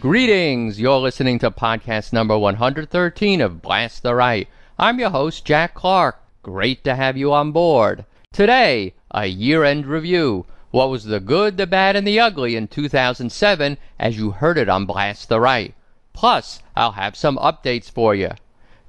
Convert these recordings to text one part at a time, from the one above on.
Greetings! You're listening to podcast number 113 of Blast the Right. I'm your host, Jack Clark. Great to have you on board. Today, a year end review. What was the good, the bad, and the ugly in 2007 as you heard it on Blast the Right? Plus, I'll have some updates for you.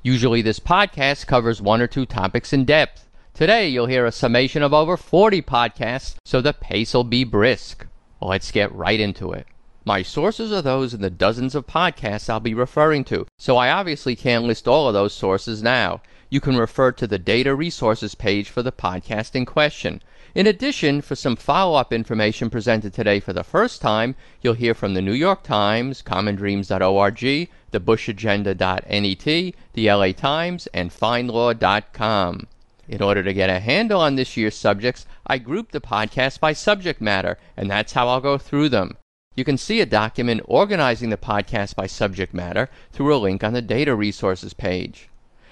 Usually, this podcast covers one or two topics in depth. Today, you'll hear a summation of over 40 podcasts, so the pace will be brisk. Let's get right into it. My sources are those in the dozens of podcasts I'll be referring to, so I obviously can't list all of those sources now. You can refer to the data resources page for the podcast in question. In addition, for some follow up information presented today for the first time, you'll hear from the New York Times, commondreams.org, thebushagenda.net, the LA Times, and findlaw.com. In order to get a handle on this year's subjects, I grouped the podcast by subject matter, and that's how I'll go through them. You can see a document organizing the podcast by subject matter through a link on the data resources page.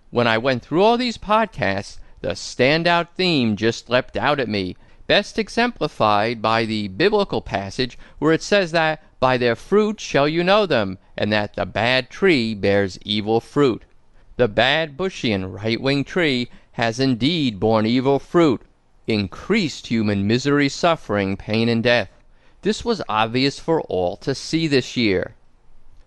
When I went through all these podcasts, the standout theme just leapt out at me, best exemplified by the biblical passage where it says that by their fruit shall you know them, and that the bad tree bears evil fruit. The bad bushian right wing tree has indeed borne evil fruit, increased human misery, suffering, pain, and death. This was obvious for all to see this year.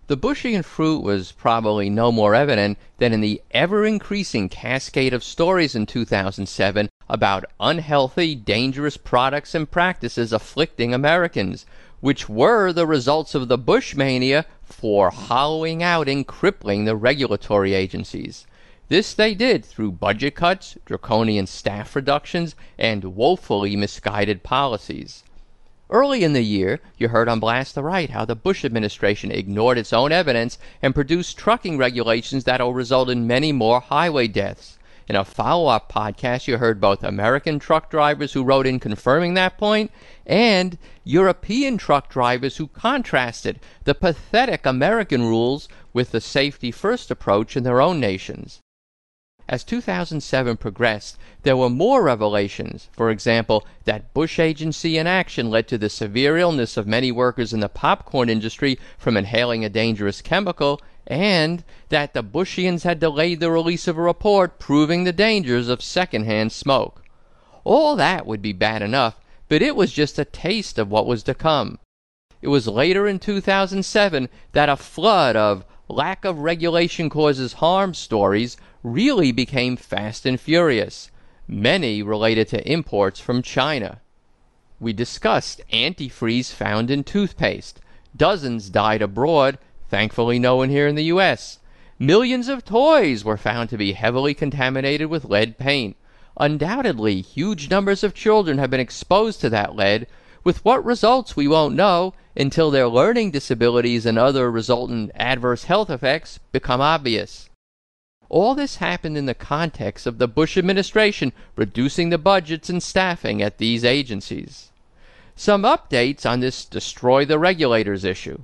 The bushian fruit was probably no more evident than in the ever increasing cascade of stories in 2007 about unhealthy, dangerous products and practices afflicting Americans, which were the results of the Bush mania for hollowing out and crippling the regulatory agencies. This they did through budget cuts, draconian staff reductions, and woefully misguided policies. Early in the year, you heard on Blast the Right how the Bush administration ignored its own evidence and produced trucking regulations that'll result in many more highway deaths. In a follow up podcast, you heard both American truck drivers who wrote in confirming that point and European truck drivers who contrasted the pathetic American rules with the safety first approach in their own nations. As 2007 progressed, there were more revelations. For example, that Bush agency inaction led to the severe illness of many workers in the popcorn industry from inhaling a dangerous chemical, and that the Bushians had delayed the release of a report proving the dangers of secondhand smoke. All that would be bad enough, but it was just a taste of what was to come. It was later in 2007 that a flood of lack of regulation causes harm stories really became fast and furious, many related to imports from China. We discussed antifreeze found in toothpaste. Dozens died abroad, thankfully, no one here in the U.S. Millions of toys were found to be heavily contaminated with lead paint. Undoubtedly, huge numbers of children have been exposed to that lead, with what results we won't know until their learning disabilities and other resultant adverse health effects become obvious. All this happened in the context of the Bush administration reducing the budgets and staffing at these agencies. Some updates on this destroy the regulators issue.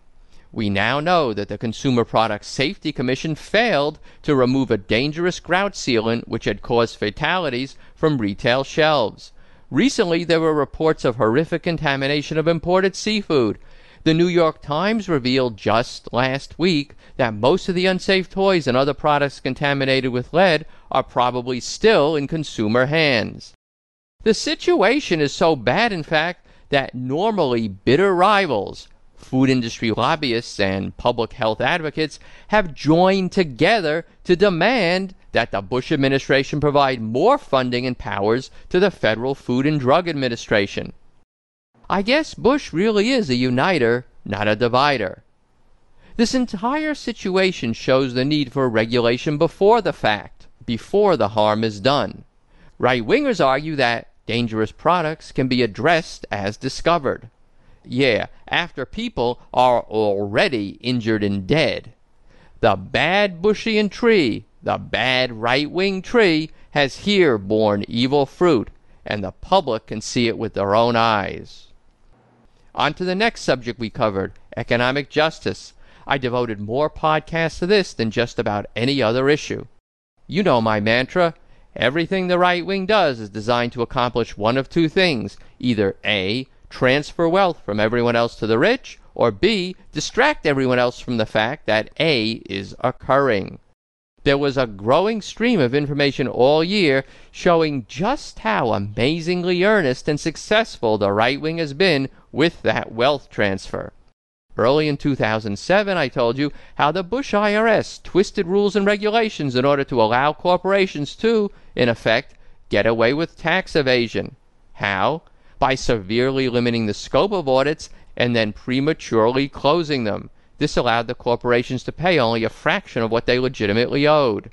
We now know that the Consumer Product Safety Commission failed to remove a dangerous grout sealant which had caused fatalities from retail shelves. Recently, there were reports of horrific contamination of imported seafood. The New York Times revealed just last week that most of the unsafe toys and other products contaminated with lead are probably still in consumer hands. The situation is so bad, in fact, that normally bitter rivals, food industry lobbyists and public health advocates, have joined together to demand that the Bush administration provide more funding and powers to the Federal Food and Drug Administration. I guess Bush really is a uniter, not a divider. This entire situation shows the need for regulation before the fact, before the harm is done. Right wingers argue that dangerous products can be addressed as discovered. Yeah, after people are already injured and dead. The bad Bushian tree, the bad right wing tree, has here borne evil fruit, and the public can see it with their own eyes. On to the next subject we covered economic justice. I devoted more podcasts to this than just about any other issue. You know my mantra. Everything the right wing does is designed to accomplish one of two things either A, transfer wealth from everyone else to the rich, or B, distract everyone else from the fact that A is occurring. There was a growing stream of information all year showing just how amazingly earnest and successful the right wing has been with that wealth transfer. Early in 2007, I told you how the Bush IRS twisted rules and regulations in order to allow corporations to, in effect, get away with tax evasion. How? By severely limiting the scope of audits and then prematurely closing them. This allowed the corporations to pay only a fraction of what they legitimately owed.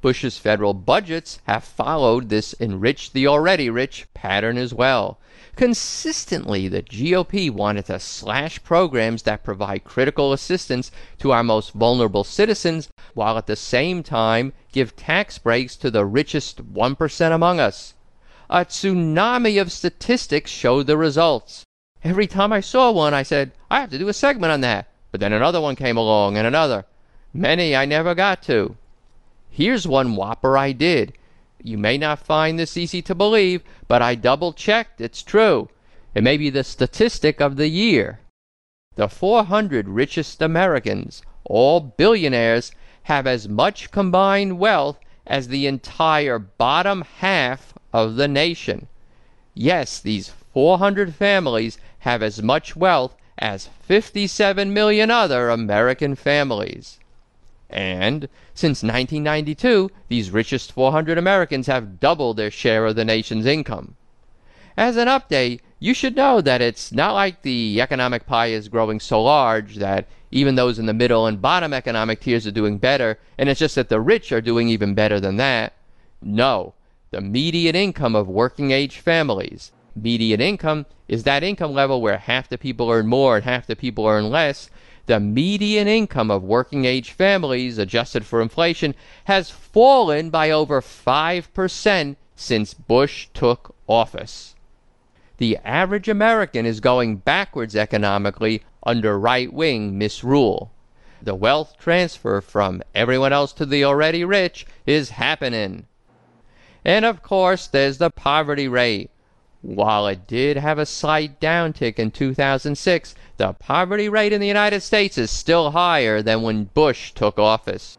Bush's federal budgets have followed this enrich the already rich pattern as well. Consistently, the GOP wanted to slash programs that provide critical assistance to our most vulnerable citizens, while at the same time give tax breaks to the richest 1% among us. A tsunami of statistics showed the results. Every time I saw one, I said, I have to do a segment on that. But then another one came along, and another. Many I never got to. Here's one whopper I did. You may not find this easy to believe, but I double checked. It's true. It may be the statistic of the year. The 400 richest Americans, all billionaires, have as much combined wealth as the entire bottom half of the nation. Yes, these 400 families have as much wealth as 57 million other American families. And since 1992, these richest 400 Americans have doubled their share of the nation's income. As an update, you should know that it's not like the economic pie is growing so large that even those in the middle and bottom economic tiers are doing better, and it's just that the rich are doing even better than that. No, the median income of working age families, median income is that income level where half the people earn more and half the people earn less, the median income of working age families, adjusted for inflation, has fallen by over 5% since Bush took office. The average American is going backwards economically under right wing misrule. The wealth transfer from everyone else to the already rich is happening. And of course, there's the poverty rate. While it did have a slight downtick in 2006, the poverty rate in the United States is still higher than when Bush took office.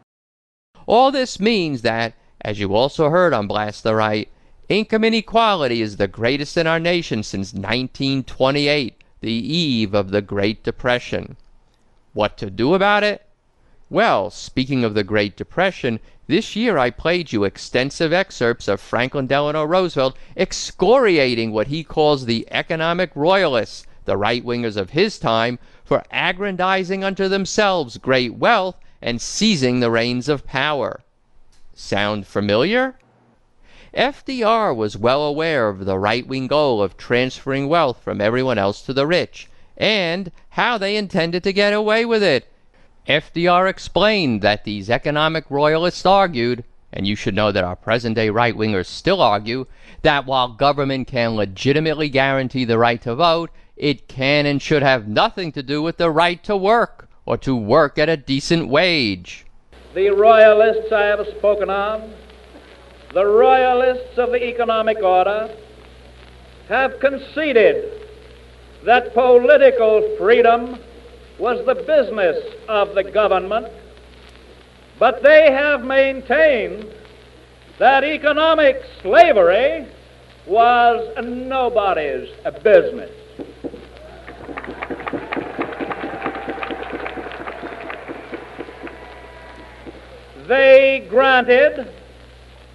All this means that, as you also heard on Blast the Right, income inequality is the greatest in our nation since 1928, the eve of the Great Depression. What to do about it? Well, speaking of the Great Depression, this year I played you extensive excerpts of Franklin Delano Roosevelt excoriating what he calls the economic royalists the right wingers of his time, for aggrandizing unto themselves great wealth and seizing the reins of power. Sound familiar? FDR was well aware of the right wing goal of transferring wealth from everyone else to the rich, and how they intended to get away with it. FDR explained that these economic royalists argued, and you should know that our present day right wingers still argue, that while government can legitimately guarantee the right to vote, it can and should have nothing to do with the right to work or to work at a decent wage. The royalists I have spoken of, the royalists of the economic order, have conceded that political freedom was the business of the government, but they have maintained that economic slavery was nobody's business. They granted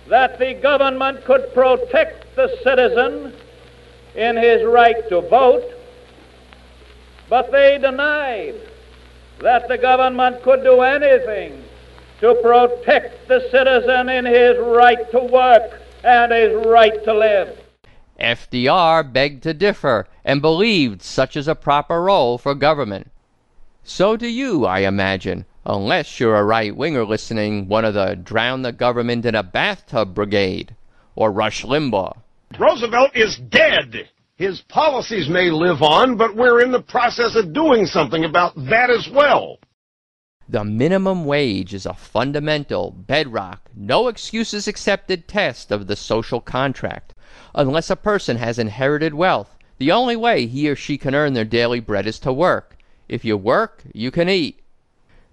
that the government could protect the citizen in his right to vote, but they denied that the government could do anything to protect the citizen in his right to work and his right to live. FDR begged to differ and believed such is a proper role for government. So do you, I imagine, unless you're a right winger listening one of the drown the government in a bathtub brigade or Rush Limbaugh. Roosevelt is dead. His policies may live on, but we're in the process of doing something about that as well. The minimum wage is a fundamental, bedrock, no excuses accepted test of the social contract. Unless a person has inherited wealth, the only way he or she can earn their daily bread is to work. If you work, you can eat.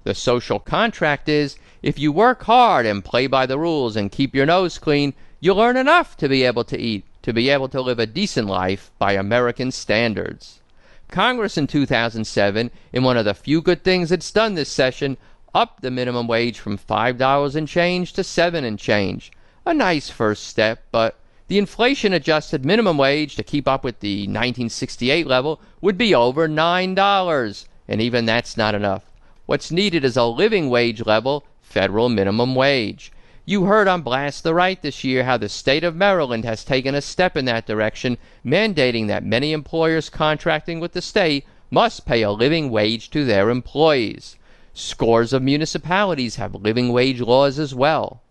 The social contract is if you work hard and play by the rules and keep your nose clean, you'll earn enough to be able to eat, to be able to live a decent life by American standards. Congress in 2007, in one of the few good things it's done this session, upped the minimum wage from $5 and change to 7 and change. A nice first step, but the inflation adjusted minimum wage to keep up with the 1968 level would be over $9, and even that's not enough. What's needed is a living wage level federal minimum wage. You heard on Blast the Right this year how the state of Maryland has taken a step in that direction, mandating that many employers contracting with the state must pay a living wage to their employees. Scores of municipalities have living wage laws as well.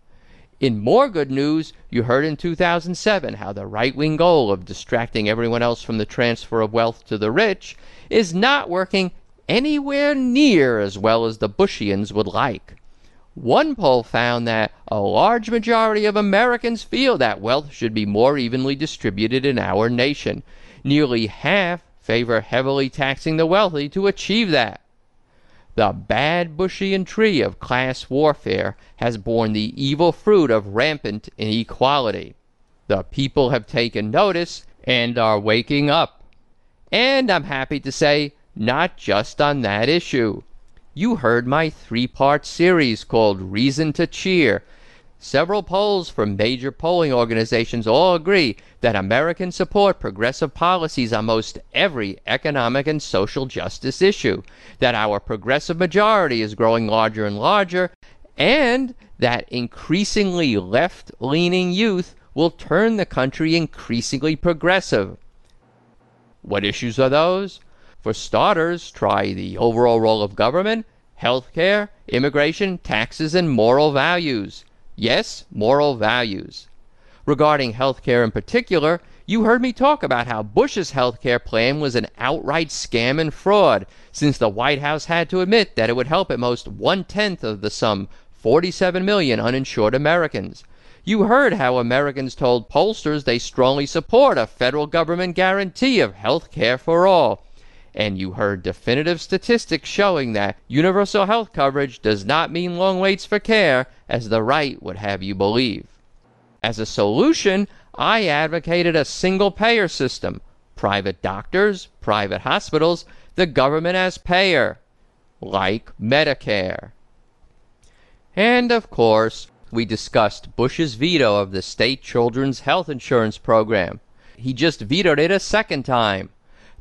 In more good news, you heard in 2007 how the right wing goal of distracting everyone else from the transfer of wealth to the rich is not working anywhere near as well as the Bushians would like. One poll found that a large majority of Americans feel that wealth should be more evenly distributed in our nation. Nearly half favor heavily taxing the wealthy to achieve that. The bad Bushian tree of class warfare has borne the evil fruit of rampant inequality. The people have taken notice and are waking up. And I'm happy to say, not just on that issue. You heard my three part series called Reason to Cheer. Several polls from major polling organizations all agree that Americans support progressive policies on most every economic and social justice issue, that our progressive majority is growing larger and larger, and that increasingly left leaning youth will turn the country increasingly progressive. What issues are those? For starters, try the overall role of government, health care, immigration, taxes, and moral values. Yes, moral values. Regarding health care in particular, you heard me talk about how Bush's health care plan was an outright scam and fraud, since the White House had to admit that it would help at most one tenth of the some 47 million uninsured Americans. You heard how Americans told pollsters they strongly support a federal government guarantee of health care for all and you heard definitive statistics showing that universal health coverage does not mean long waits for care, as the right would have you believe. As a solution, I advocated a single payer system private doctors, private hospitals, the government as payer, like Medicare. And of course, we discussed Bush's veto of the state children's health insurance program. He just vetoed it a second time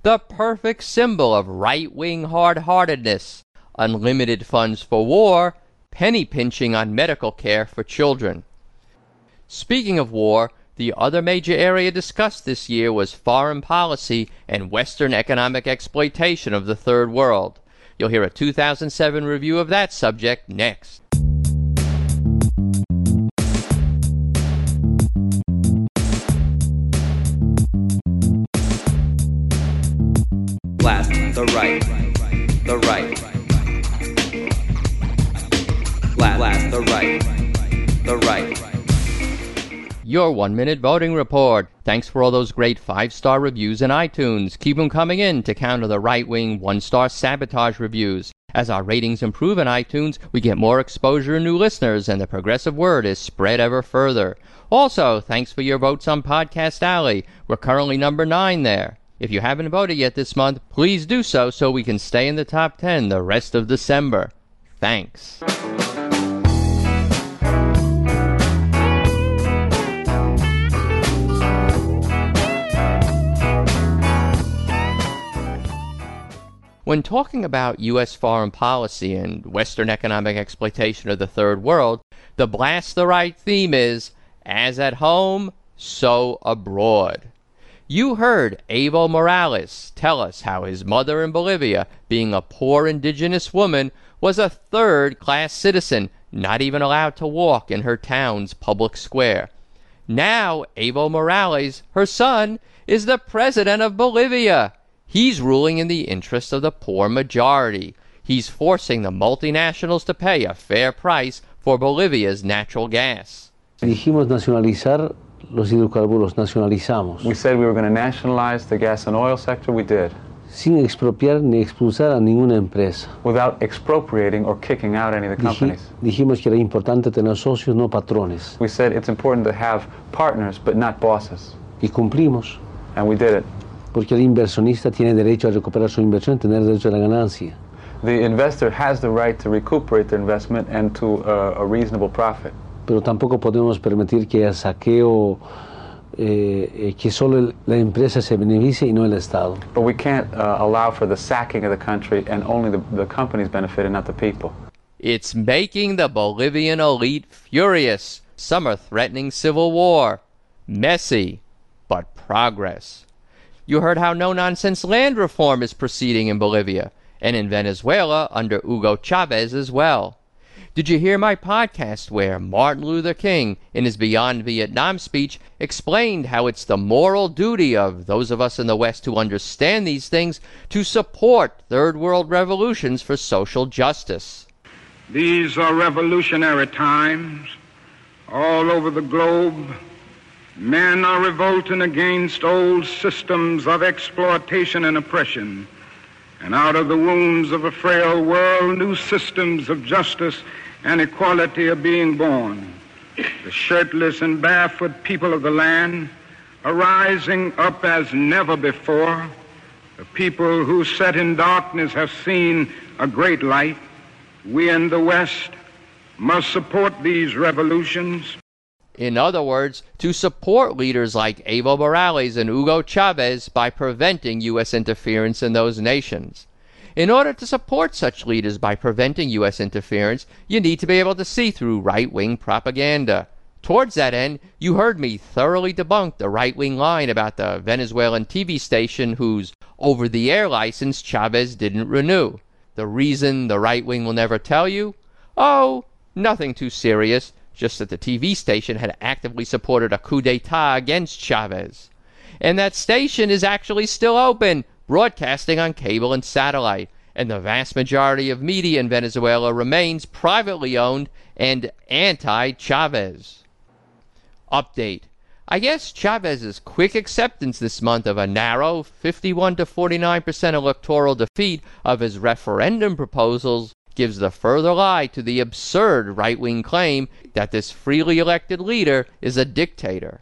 the perfect symbol of right wing hard heartedness, unlimited funds for war, penny pinching on medical care for children. Speaking of war, the other major area discussed this year was foreign policy and Western economic exploitation of the Third World. You'll hear a 2007 review of that subject next. The right, the right. Left, left, the right, the right. Your one minute voting report. Thanks for all those great five star reviews in iTunes. Keep them coming in to counter the right wing one star sabotage reviews. As our ratings improve in iTunes, we get more exposure and new listeners, and the progressive word is spread ever further. Also, thanks for your votes on Podcast Alley. We're currently number nine there. If you haven't voted yet this month, please do so so we can stay in the top 10 the rest of December. Thanks. When talking about U.S. foreign policy and Western economic exploitation of the Third World, the blast the right theme is as at home, so abroad. You heard Evo Morales tell us how his mother in Bolivia, being a poor indigenous woman, was a third class citizen, not even allowed to walk in her town's public square. Now, Evo Morales, her son, is the president of Bolivia. He's ruling in the interest of the poor majority. He's forcing the multinationals to pay a fair price for Bolivia's natural gas. Dijimos nacionalizar los hidrocarburos, nacionalizamos, We said we were going to nationalize the gas and oil sector. We did. sin expropiar ni expulsar a ninguna empresa. Without expropriating or kicking out any of the companies. dijimos que era importante tener socios, no patrones. We said it's important to have partners, but not bosses. Y cumplimos, And we did it. porque el inversionista tiene derecho a recuperar su inversión, tener derecho a la ganancia. The investor has the right to recuperate their investment and to uh, a reasonable profit. Pero tampoco podemos permitir que haya saqueo, eh, eh, que solo el- la empresa se beneficie y no el Estado. But we can't uh, allow for the sacking of the country and only the, the companies benefit and not the people. It's making the Bolivian elite furious. Some are threatening civil war. Messy, but progress. You heard how no nonsense land reform is proceeding in Bolivia and in Venezuela under Hugo Chavez as well. Did you hear my podcast where Martin Luther King, in his Beyond Vietnam speech, explained how it's the moral duty of those of us in the West who understand these things to support third world revolutions for social justice? These are revolutionary times. All over the globe, men are revolting against old systems of exploitation and oppression. And out of the wounds of a frail world, new systems of justice and equality are being born. The shirtless and barefoot people of the land are rising up as never before. The people who sat in darkness have seen a great light. We in the West must support these revolutions. In other words, to support leaders like Evo Morales and Hugo Chavez by preventing U.S. interference in those nations. In order to support such leaders by preventing U.S. interference, you need to be able to see through right wing propaganda. Towards that end, you heard me thoroughly debunk the right wing line about the Venezuelan TV station whose over the air license Chavez didn't renew. The reason the right wing will never tell you? Oh, nothing too serious, just that the TV station had actively supported a coup d'etat against Chavez. And that station is actually still open, broadcasting on cable and satellite. And the vast majority of media in Venezuela remains privately owned and anti Chavez. Update. I guess Chavez's quick acceptance this month of a narrow 51 to 49 percent electoral defeat of his referendum proposals gives the further lie to the absurd right wing claim that this freely elected leader is a dictator.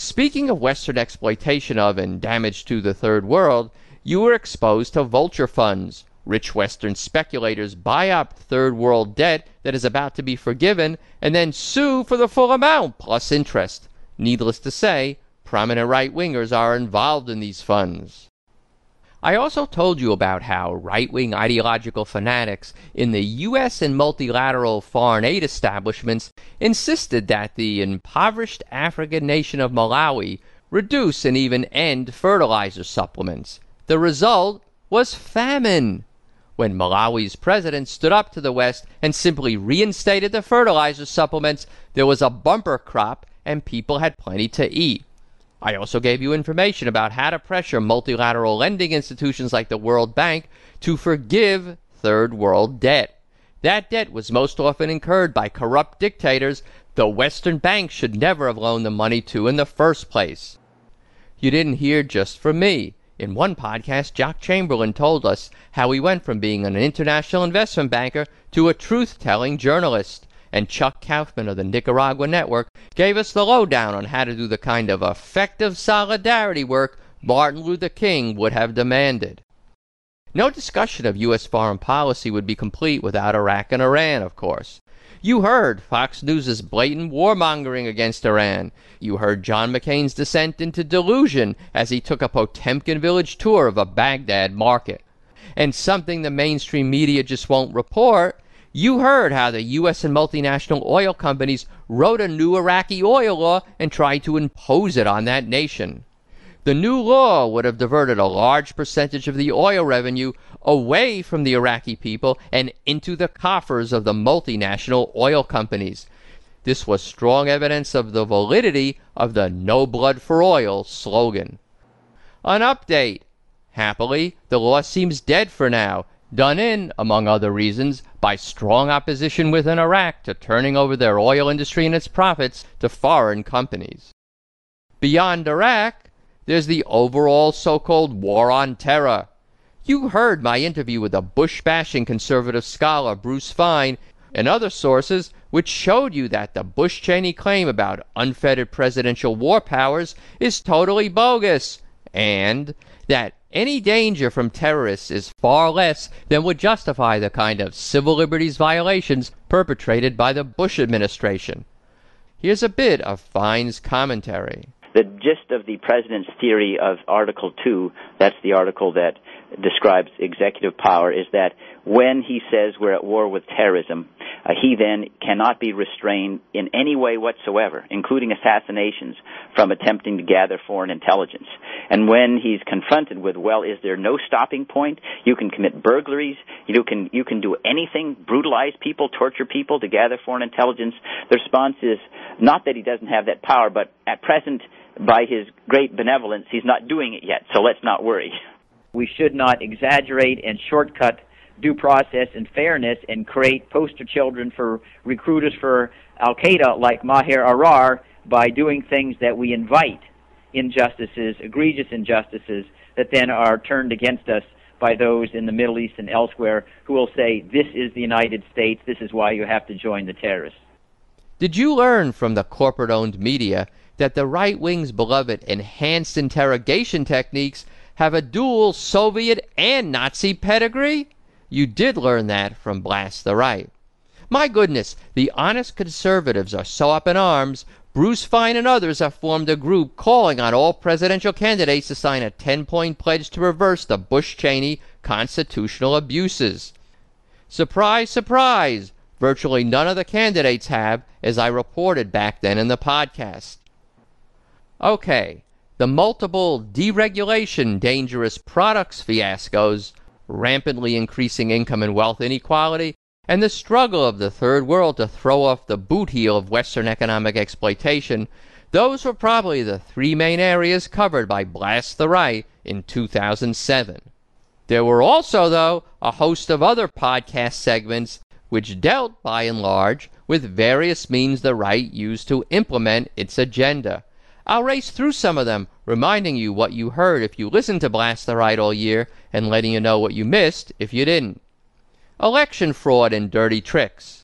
Speaking of Western exploitation of and damage to the Third World, you were exposed to vulture funds. Rich Western speculators buy up Third World debt that is about to be forgiven and then sue for the full amount plus interest. Needless to say, prominent right wingers are involved in these funds. I also told you about how right wing ideological fanatics in the U.S. and multilateral foreign aid establishments insisted that the impoverished African nation of Malawi reduce and even end fertilizer supplements. The result was famine. When Malawi's president stood up to the West and simply reinstated the fertilizer supplements, there was a bumper crop and people had plenty to eat. I also gave you information about how to pressure multilateral lending institutions like the World Bank to forgive third world debt. That debt was most often incurred by corrupt dictators the Western banks should never have loaned the money to in the first place. You didn't hear just from me. In one podcast, Jock Chamberlain told us how he went from being an international investment banker to a truth telling journalist. And Chuck Kaufman of the Nicaragua Network gave us the lowdown on how to do the kind of effective solidarity work Martin Luther King would have demanded. No discussion of U.S. foreign policy would be complete without Iraq and Iran, of course. You heard Fox News' blatant warmongering against Iran. You heard John McCain's descent into delusion as he took a Potemkin village tour of a Baghdad market. And something the mainstream media just won't report you heard how the U.S. and multinational oil companies wrote a new Iraqi oil law and tried to impose it on that nation. The new law would have diverted a large percentage of the oil revenue away from the Iraqi people and into the coffers of the multinational oil companies. This was strong evidence of the validity of the No Blood for Oil slogan. An update. Happily, the law seems dead for now. Done in, among other reasons, by strong opposition within Iraq to turning over their oil industry and its profits to foreign companies. Beyond Iraq, there's the overall so called war on terror. You heard my interview with a Bush bashing conservative scholar, Bruce Fein, and other sources which showed you that the Bush Cheney claim about unfettered presidential war powers is totally bogus, and that any danger from terrorists is far less than would justify the kind of civil liberties violations perpetrated by the Bush administration. Here's a bit of Fein's commentary. The gist of the president's theory of Article 2, that's the article that describes executive power, is that when he says we're at war with terrorism, uh, he then cannot be restrained in any way whatsoever, including assassinations, from attempting to gather foreign intelligence. And when he's confronted with, well, is there no stopping point? You can commit burglaries, you can you can do anything, brutalize people, torture people to gather foreign intelligence. The response is not that he doesn't have that power, but at present, by his great benevolence, he's not doing it yet. So let's not worry. We should not exaggerate and shortcut due process and fairness and create poster children for recruiters for Al Qaeda like Maher Arar by doing things that we invite injustices, egregious injustices, that then are turned against us by those in the Middle East and elsewhere who will say, This is the United States, this is why you have to join the terrorists. Did you learn from the corporate owned media that the right wing's beloved enhanced interrogation techniques have a dual Soviet and Nazi pedigree? You did learn that from Blast the Right. My goodness, the honest conservatives are so up in arms, Bruce Fein and others have formed a group calling on all presidential candidates to sign a 10 point pledge to reverse the Bush Cheney constitutional abuses. Surprise, surprise! Virtually none of the candidates have, as I reported back then in the podcast. Okay, the multiple deregulation dangerous products fiascos rampantly increasing income and wealth inequality, and the struggle of the Third World to throw off the boot heel of Western economic exploitation, those were probably the three main areas covered by Blast the Right in 2007. There were also, though, a host of other podcast segments which dealt, by and large, with various means the right used to implement its agenda. I'll race through some of them, reminding you what you heard if you listened to Blast the Right all year, and letting you know what you missed if you didn't. Election fraud and dirty tricks.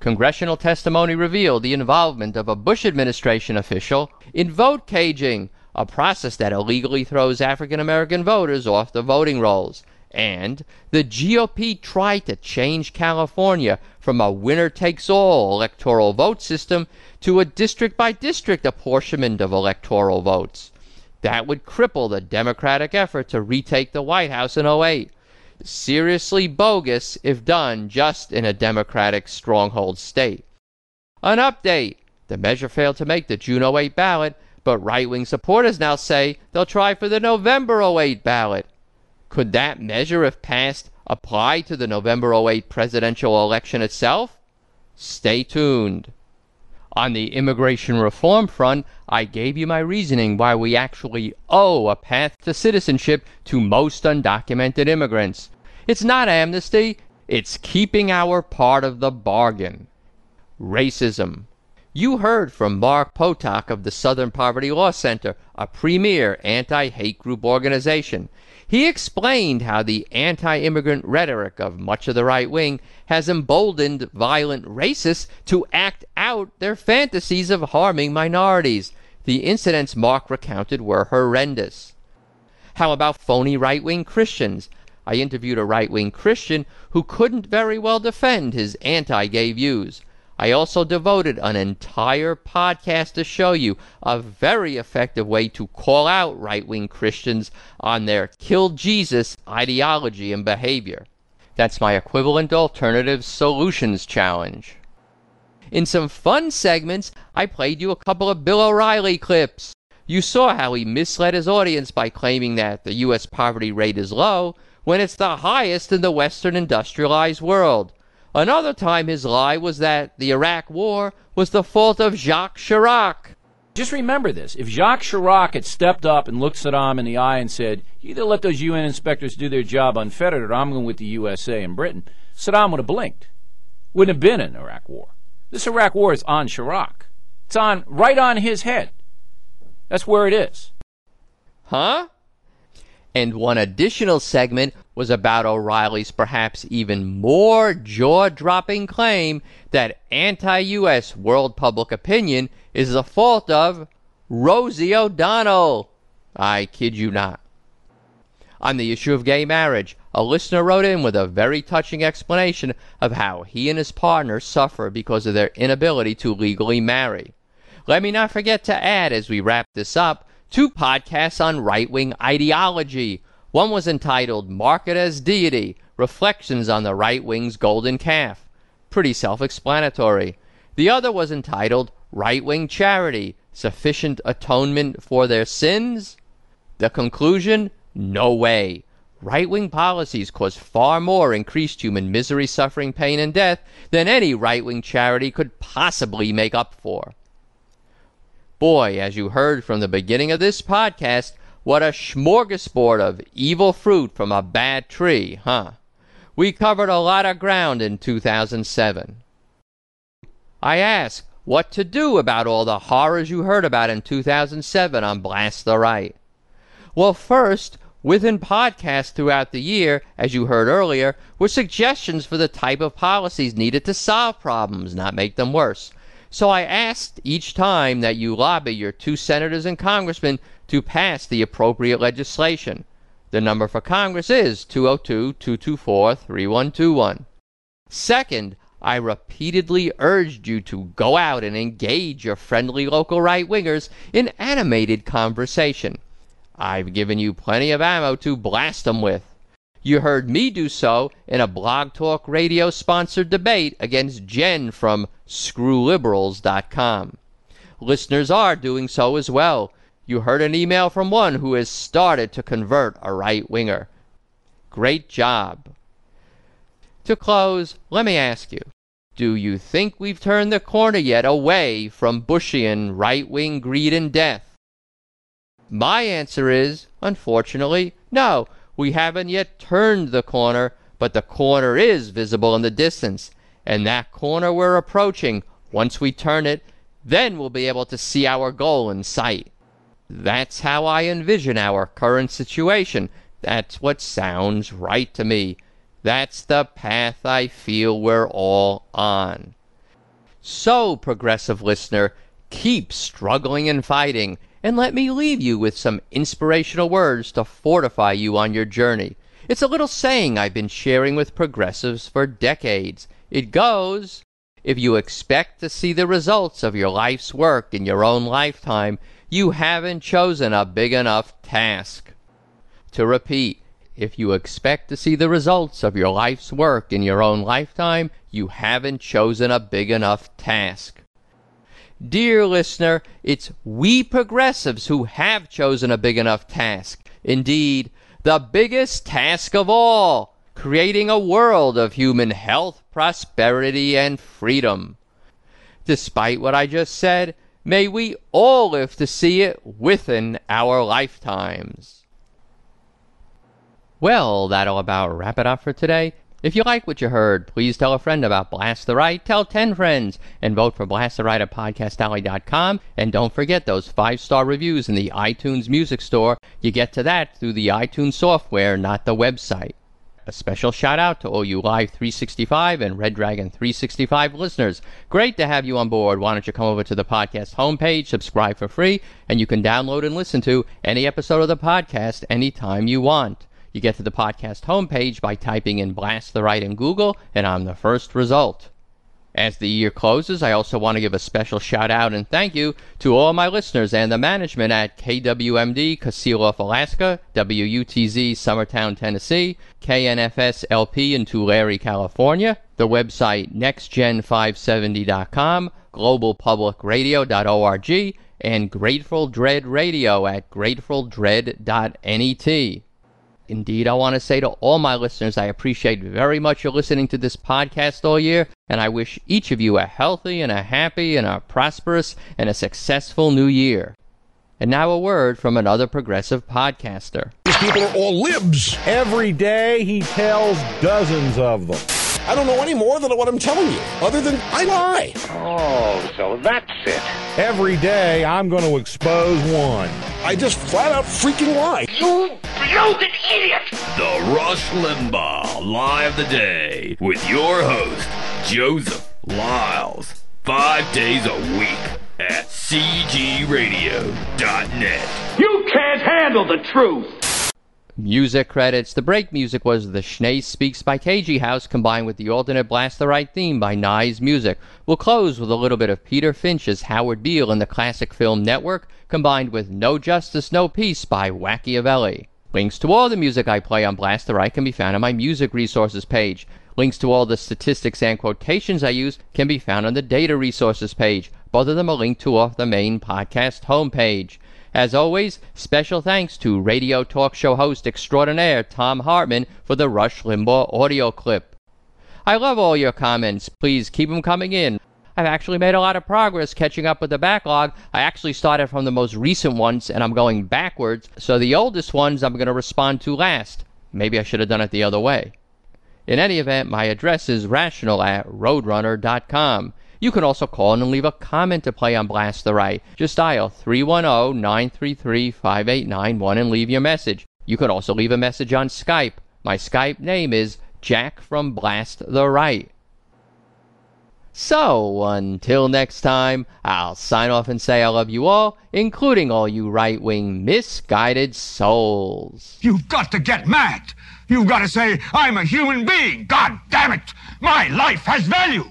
Congressional testimony revealed the involvement of a Bush administration official in vote caging, a process that illegally throws African American voters off the voting rolls. And the GOP tried to change California from a winner takes all electoral vote system to a district by district apportionment of electoral votes. That would cripple the Democratic effort to retake the White House in 08. Seriously bogus if done just in a Democratic stronghold state. An update the measure failed to make the June 08 ballot, but right wing supporters now say they'll try for the November 08 ballot. Could that measure, if passed, apply to the November 08 presidential election itself? Stay tuned. On the immigration reform front, I gave you my reasoning why we actually owe a path to citizenship to most undocumented immigrants. It's not amnesty, it's keeping our part of the bargain. Racism. You heard from Mark Potok of the Southern Poverty Law Center, a premier anti hate group organization. He explained how the anti immigrant rhetoric of much of the right wing has emboldened violent racists to act out their fantasies of harming minorities. The incidents Mark recounted were horrendous. How about phony right wing Christians? I interviewed a right wing Christian who couldn't very well defend his anti gay views. I also devoted an entire podcast to show you a very effective way to call out right wing Christians on their kill Jesus ideology and behavior. That's my equivalent alternative solutions challenge. In some fun segments, I played you a couple of Bill O'Reilly clips. You saw how he misled his audience by claiming that the U.S. poverty rate is low when it's the highest in the Western industrialized world. Another time his lie was that the Iraq War was the fault of Jacques Chirac. Just remember this. If Jacques Chirac had stepped up and looked Saddam in the eye and said, either let those UN inspectors do their job unfettered or I'm going with the USA and Britain, Saddam would have blinked. Wouldn't have been an Iraq war. This Iraq war is on Chirac. It's on right on his head. That's where it is. Huh? And one additional segment was about O'Reilly's perhaps even more jaw dropping claim that anti US world public opinion is the fault of Rosie O'Donnell. I kid you not. On the issue of gay marriage, a listener wrote in with a very touching explanation of how he and his partner suffer because of their inability to legally marry. Let me not forget to add, as we wrap this up, two podcasts on right wing ideology. One was entitled Market as Deity Reflections on the Right Wing's Golden Calf. Pretty self explanatory. The other was entitled Right Wing Charity Sufficient Atonement for Their Sins? The conclusion no way. Right wing policies cause far more increased human misery, suffering, pain, and death than any right wing charity could possibly make up for. Boy, as you heard from the beginning of this podcast, what a smorgasbord of evil fruit from a bad tree, huh? We covered a lot of ground in 2007. I ask what to do about all the horrors you heard about in 2007 on Blast the Right. Well, first, within podcasts throughout the year, as you heard earlier, were suggestions for the type of policies needed to solve problems, not make them worse. So I asked each time that you lobby your two senators and congressmen to pass the appropriate legislation. The number for Congress is 202 224 3121. Second, I repeatedly urged you to go out and engage your friendly local right wingers in animated conversation. I've given you plenty of ammo to blast them with. You heard me do so in a Blog Talk Radio sponsored debate against Jen from ScrewLiberals.com. Listeners are doing so as well. You heard an email from one who has started to convert a right winger. Great job. To close, let me ask you do you think we've turned the corner yet away from Bushian right wing greed and death? My answer is, unfortunately, no. We haven't yet turned the corner, but the corner is visible in the distance. And that corner we're approaching, once we turn it, then we'll be able to see our goal in sight. That's how I envision our current situation. That's what sounds right to me. That's the path I feel we're all on. So, progressive listener, keep struggling and fighting and let me leave you with some inspirational words to fortify you on your journey. It's a little saying I've been sharing with progressives for decades. It goes, if you expect to see the results of your life's work in your own lifetime, you haven't chosen a big enough task. To repeat, if you expect to see the results of your life's work in your own lifetime, you haven't chosen a big enough task. Dear listener, it's we progressives who have chosen a big enough task. Indeed, the biggest task of all creating a world of human health, prosperity, and freedom. Despite what I just said, may we all live to see it within our lifetimes. Well, that'll about wrap it up for today. If you like what you heard, please tell a friend about Blast the Right. Tell 10 friends and vote for Blast the Right at podcastalley.com. And don't forget those five star reviews in the iTunes Music Store. You get to that through the iTunes software, not the website. A special shout out to all you Live 365 and Red Dragon 365 listeners. Great to have you on board. Why don't you come over to the podcast homepage, subscribe for free, and you can download and listen to any episode of the podcast anytime you want. You get to the podcast homepage by typing in Blast the Right in Google, and I'm the first result. As the year closes, I also want to give a special shout out and thank you to all my listeners and the management at KWMD Kasilof, Alaska, WUTZ Summertown, Tennessee, KNFS LP in Tulare, California, the website nextgen570.com, globalpublicradio.org, and Grateful Dread Radio at gratefulDread.net. Indeed, I want to say to all my listeners, I appreciate very much your listening to this podcast all year, and I wish each of you a healthy and a happy and a prosperous and a successful new year. And now a word from another progressive podcaster. These people are all libs. Every day he tells dozens of them. I don't know any more than what I'm telling you, other than I lie. Oh, so that's it. Every day I'm going to expose one. I just flat out freaking lie. You bloated idiot! The Rush Limbaugh Lie of the Day with your host, Joseph Lyles. Five days a week at cgradio.net. You can't handle the truth! Music credits. The break music was The Schnee Speaks by KG House combined with the alternate Blast the Right theme by Nye's Music. We'll close with a little bit of Peter Finch's Howard Beale in the classic film Network combined with No Justice, No Peace by Wacchiavelli. Links to all the music I play on Blast the Right can be found on my music resources page. Links to all the statistics and quotations I use can be found on the data resources page. Both of them are linked to off the main podcast homepage. As always, special thanks to radio talk show host extraordinaire Thom Hartmann for the Rush Limbaugh audio clip. I love all your comments. Please keep them coming in. I've actually made a lot of progress catching up with the backlog. I actually started from the most recent ones and I'm going backwards, so the oldest ones I'm going to respond to last. Maybe I should have done it the other way. In any event, my address is rational at roadrunner.com. You can also call in and leave a comment to play on Blast the Right. Just dial 310 933 5891 and leave your message. You can also leave a message on Skype. My Skype name is Jack from Blast the Right. So, until next time, I'll sign off and say I love you all, including all you right wing misguided souls. You've got to get mad! You've got to say, I'm a human being! God damn it! My life has value!